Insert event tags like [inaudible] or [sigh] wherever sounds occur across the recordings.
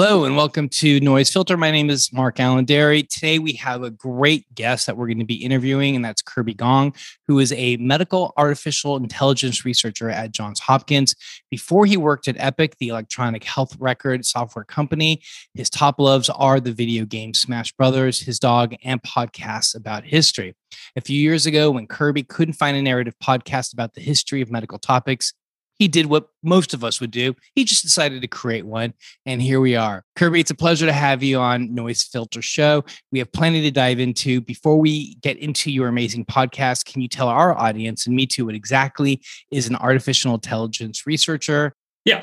Hello and welcome to Noise Filter. My name is Mark Alain Dery. Today we have a great guest that we're going to be interviewing, and that's Kirby Gong, who is a medical artificial intelligence researcher at Johns Hopkins. Before he worked at Epic, the electronic health record software company, his top loves are the video game Smash Brothers, his dog, and podcasts about history. A few years ago, when Kirby couldn't find a narrative podcast about the history of medical topics, he did what most of us would do. He just decided to create one. And here we are. Kirby, it's a pleasure to have you on Noise Filter Show. We have plenty to dive into. Before we get into your amazing podcast, can you tell our audience and me too what exactly is an artificial intelligence researcher? Yeah.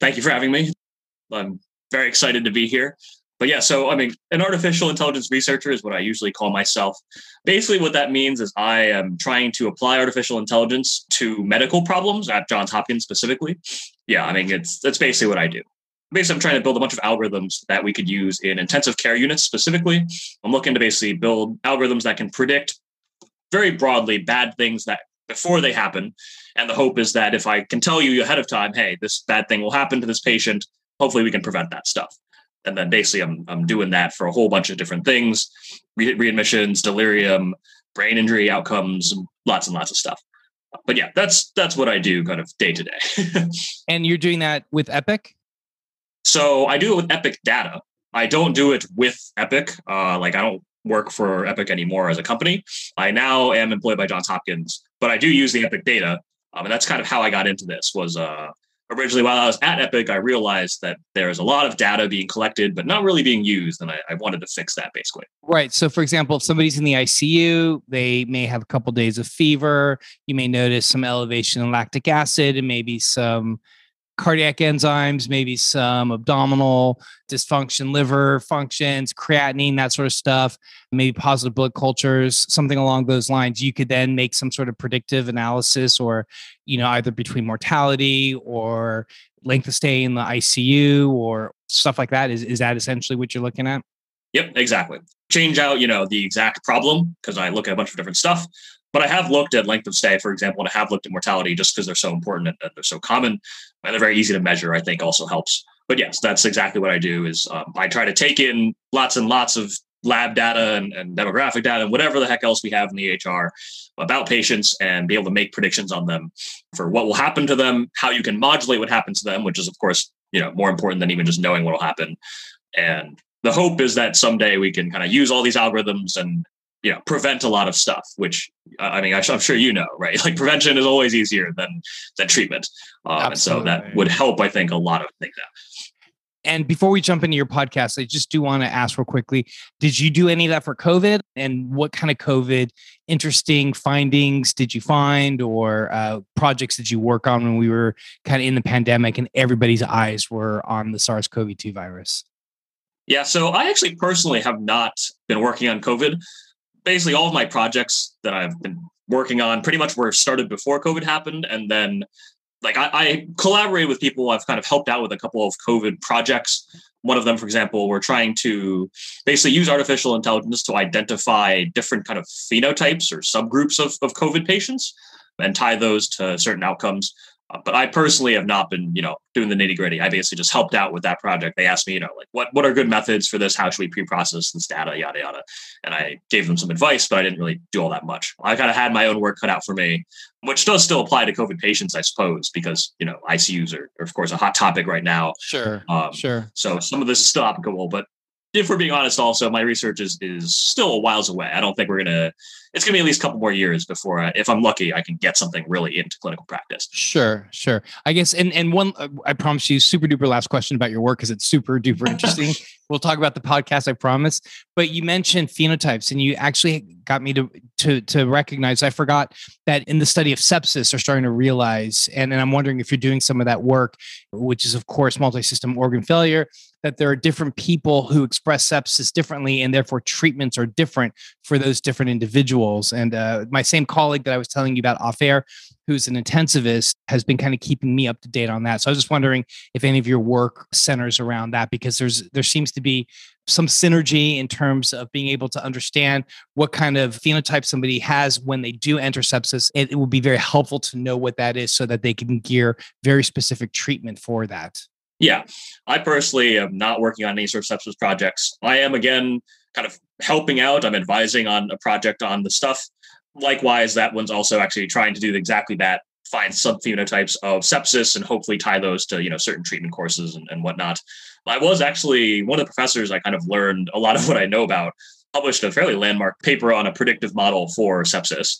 Thank you for having me. I'm very excited to be here. But yeah, so I mean, an artificial intelligence researcher is what I usually call myself. Basically, what that means is I am trying to apply artificial intelligence to medical problems at Johns Hopkins specifically. Yeah, I mean, it's that's basically what I do. Basically, I'm trying to build a bunch of algorithms that we could use in intensive care units specifically. I'm looking to basically build algorithms that can predict very broadly bad things that before they happen. And the hope is that if I can tell you ahead of time, hey, this bad thing will happen to this patient, hopefully we can prevent that stuff and then basically I'm I'm doing that for a whole bunch of different things: Re- readmissions, delirium, brain injury outcomes, lots and lots of stuff. But yeah, that's that's what I do kind of day to day. [laughs] And you're doing that with Epic? So I do it with Epic Data. I don't do it with Epic. Uh, like I don't work for Epic anymore as a company. I now am employed by Johns Hopkins, but I do use the Epic data, um, and that's kind of how I got into this. Was uh, originally while I was at Epic, I realized that there's a lot of data being collected, but not really being used. And I, I, wanted to fix that basically. Right. So, for example, if somebody's in the ICU, they may have a couple days of fever. You may notice some elevation in lactic acid and maybe some cardiac enzymes, maybe some abdominal dysfunction, liver functions, creatinine, that sort of stuff, maybe positive blood cultures, something along those lines. You could then make some sort of predictive analysis or, you know, either between mortality or length of stay in the ICU or stuff like that. Is, is that essentially what you're looking at? Yep, exactly. Change out, you know, the exact problem because I look at a bunch of different stuff. But I have looked at length of stay, for example, and I have looked at mortality just because they're so important and they're so common and they're very easy to measure. I think also helps. But yes, that's exactly what I do. Is um, I try to take in lots and lots of lab data and, and, demographic data and whatever the heck else we have in the EHR about patients and be able to make predictions on them for what will happen to them, how you can modulate what happens to them, which is of course you know more important than even just knowing what will happen. And the hope is that someday we can kind of use all these algorithms and you know prevent a lot of stuff which i mean i'm sure you know right? [laughs] Like prevention is always easier than than treatment. Um, and so that would help i think a lot of things out. And before we jump into your podcast i just do want to ask real quickly did you do any of that for covid? And what kind of covid interesting findings did you find or uh, projects did you work on when we were kind of in the pandemic and everybody's eyes were on the sars-cov-2 virus? Yeah so i actually personally have not been working on covid basically all of my projects that I've been working on pretty much were started before COVID happened. And then like I, I collaborated with people. I've kind of helped out with a couple of COVID projects. One of them, for example, we're trying to basically use artificial intelligence to identify different kind of phenotypes or subgroups of, of COVID patients and tie those to certain outcomes. Uh, but I personally have not been, you know, doing the nitty gritty. I basically just helped out with that project. They asked me, you know, like what what are good methods for this? How should we pre-process this data? Yada yada. And I gave them some advice, but I didn't really do all that much. I kind of had my own work cut out for me, which does still apply to COVID patients, I suppose, because you know ICUs are, are of course, a hot topic right now. Sure, um, sure. So some of this is still applicable, but if we're being honest, also my research is is still a whiles away. I don't think we're gonna it's going to be at least a couple more years before, I, if I'm lucky, I can get something really into clinical practice. Sure, sure. I guess, and and one, uh, I promise you, super duper last question about your work because it's super duper [laughs] interesting. we'll talk about the podcast, I promise. But you mentioned phenotypes, and you actually got me to to to recognize. I forgot that in the study of sepsis, are starting to realize, and, and I'm wondering if you're doing some of that work, which is of course multi-system organ failure, that there are different people who express sepsis differently, and therefore treatments are different for those different individuals. And uh, my same colleague that I was telling you about off air who's an intensivist, has been kind of keeping me up to date on that. So I was just wondering if any of your work centers around that because there's there seems to be some synergy in terms of being able to understand what kind of phenotype somebody has when they do enter sepsis. It, it be very helpful to know what that is so that they can gear very specific treatment for that. Yeah, I personally am not working on any sort of sepsis projects. I am again kind of helping out. I'm advising on a project on the stuff likewise, that one's also actually trying to do exactly that find subphenotypes of sepsis and hopefully tie those to you know certain treatment courses and, and whatnot. I was actually one of the professors I kind of learned a lot of [laughs] what I know about, published a fairly landmark paper on a predictive model for sepsis.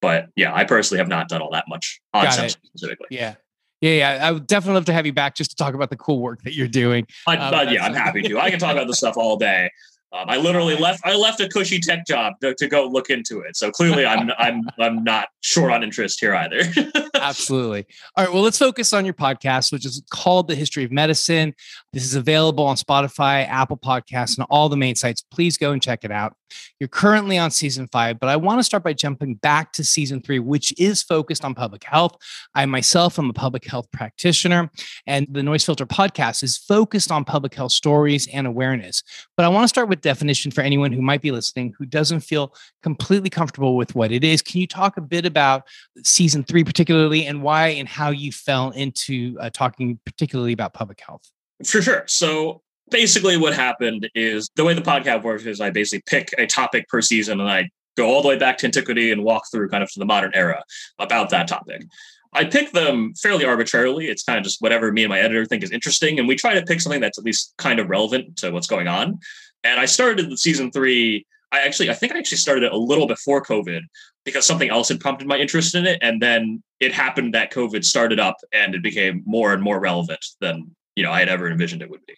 But yeah, I personally have not done all that much on Got sepsis it. specifically. Yeah. Yeah, yeah, I would definitely love to have you back just to talk about the cool work that you're doing. I, um, uh, yeah, I'm happy to. I can talk about this stuff all day. Um, I literally left. I left a cushy tech job to, to go look into it. So clearly, I'm [laughs] I'm I'm not short on interest here either. [laughs] Absolutely. All right. Well, let's focus on your podcast, which is called The History of Medicine. This is available on Spotify, Apple Podcasts, and all the main sites. Please go and check it out. You're currently on season five, but I want to start by jumping back to season three, which is focused on public health. I myself am a public health practitioner, and the Noise Filter podcast is focused on public health stories and awareness. But I want to start with definition for anyone who might be listening who doesn't feel completely comfortable with what it is. Can you talk a bit about season three, particularly, and why and how you fell into uh, talking particularly about public health? For sure. So basically what happened is the way the podcast works is I basically pick a topic per season and I go all the way back to antiquity and walk through kind of to the modern era about that topic. I pick them fairly arbitrarily. It's kind of just whatever me and my editor think is interesting. And we try to pick something that's at least kind of relevant to what's going on. And I started the season three. I actually, I think I actually started it a little before COVID because something else had prompted my interest in it. And then it happened that COVID started up and it became more and more relevant than, you know, I had ever envisioned it would be.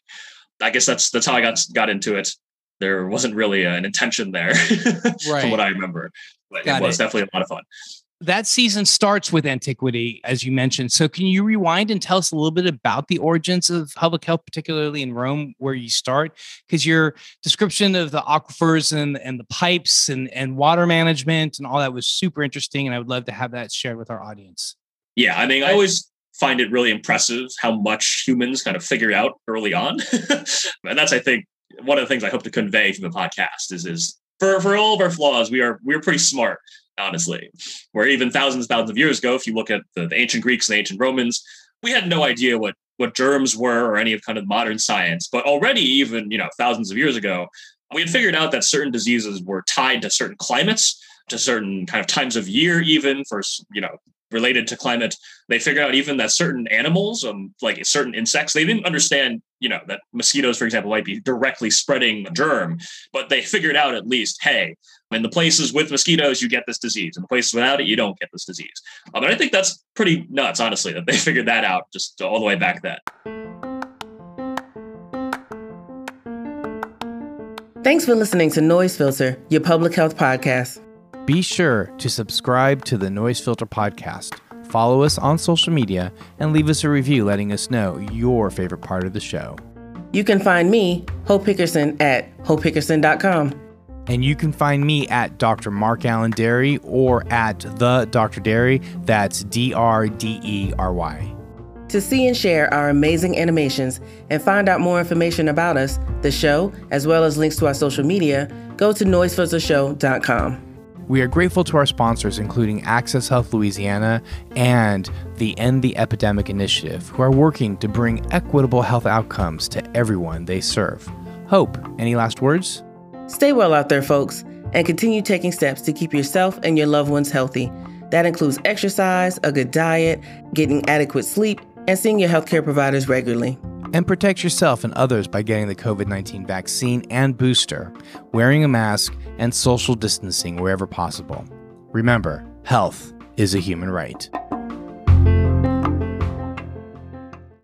I guess that's that's how I got got into it. There wasn't really an intention there, [laughs] right. from what I remember, but got it was it. definitely a lot of fun. That season starts with antiquity, as you mentioned. So, can you rewind and tell us a little bit about the origins of public health, particularly in Rome, where you start? Because your description of the aquifers and, and the pipes and, and water management and all that was super interesting. And I would love to have that shared with our audience. Yeah, I mean, I always find it really impressive how much humans kind of figured out early on. [laughs] and that's, I think, one of the things I hope to convey through the podcast is, is for, for all of our flaws, we are we're pretty smart, honestly. Where even thousands and thousands of years ago, if you look at the, the ancient Greeks and ancient Romans, we had no idea what what germs were or any of kind of modern science. But already, even you know, thousands of years ago, we had figured out that certain diseases were tied to certain climates, to certain kind of times of year, even for you know related to climate. They figured out even that certain animals, um, like certain insects, they didn't understand, you know, that mosquitoes, for example, might be directly spreading a germ, but they figured out at least, hey, in the places with mosquitoes, you get this disease. In the places without it, you don't get this disease. Um, and I think that's pretty nuts, honestly, that they [laughs] figured that out just all the way back then. Thanks for listening to Noise Filter, your public health podcast. Be sure to subscribe to the Noise Filter podcast, follow us on social media, and leave us a review letting us know your favorite part of the show. You can find me, Hope Hickerson, at hopehickerson.com. And you can find me at Dr. Mark Alain Dery or at the Dr. Derry. That's D R D E R Y. To see and share our amazing animations and find out more information about us, the show, as well as links to our social media, go to noisefiltershow.com. We are grateful to our sponsors, including Access Health Louisiana and the End the Epidemic Initiative, who are working to bring equitable health outcomes to everyone they serve. Hope, any last words? Stay well out there, folks, and continue taking steps to keep yourself and your loved ones healthy. That includes exercise, a good diet, getting adequate sleep, and seeing your healthcare providers regularly. And protect yourself and others by getting the COVID 19 vaccine and booster, wearing a mask, and social distancing wherever possible. Remember, health is a human right.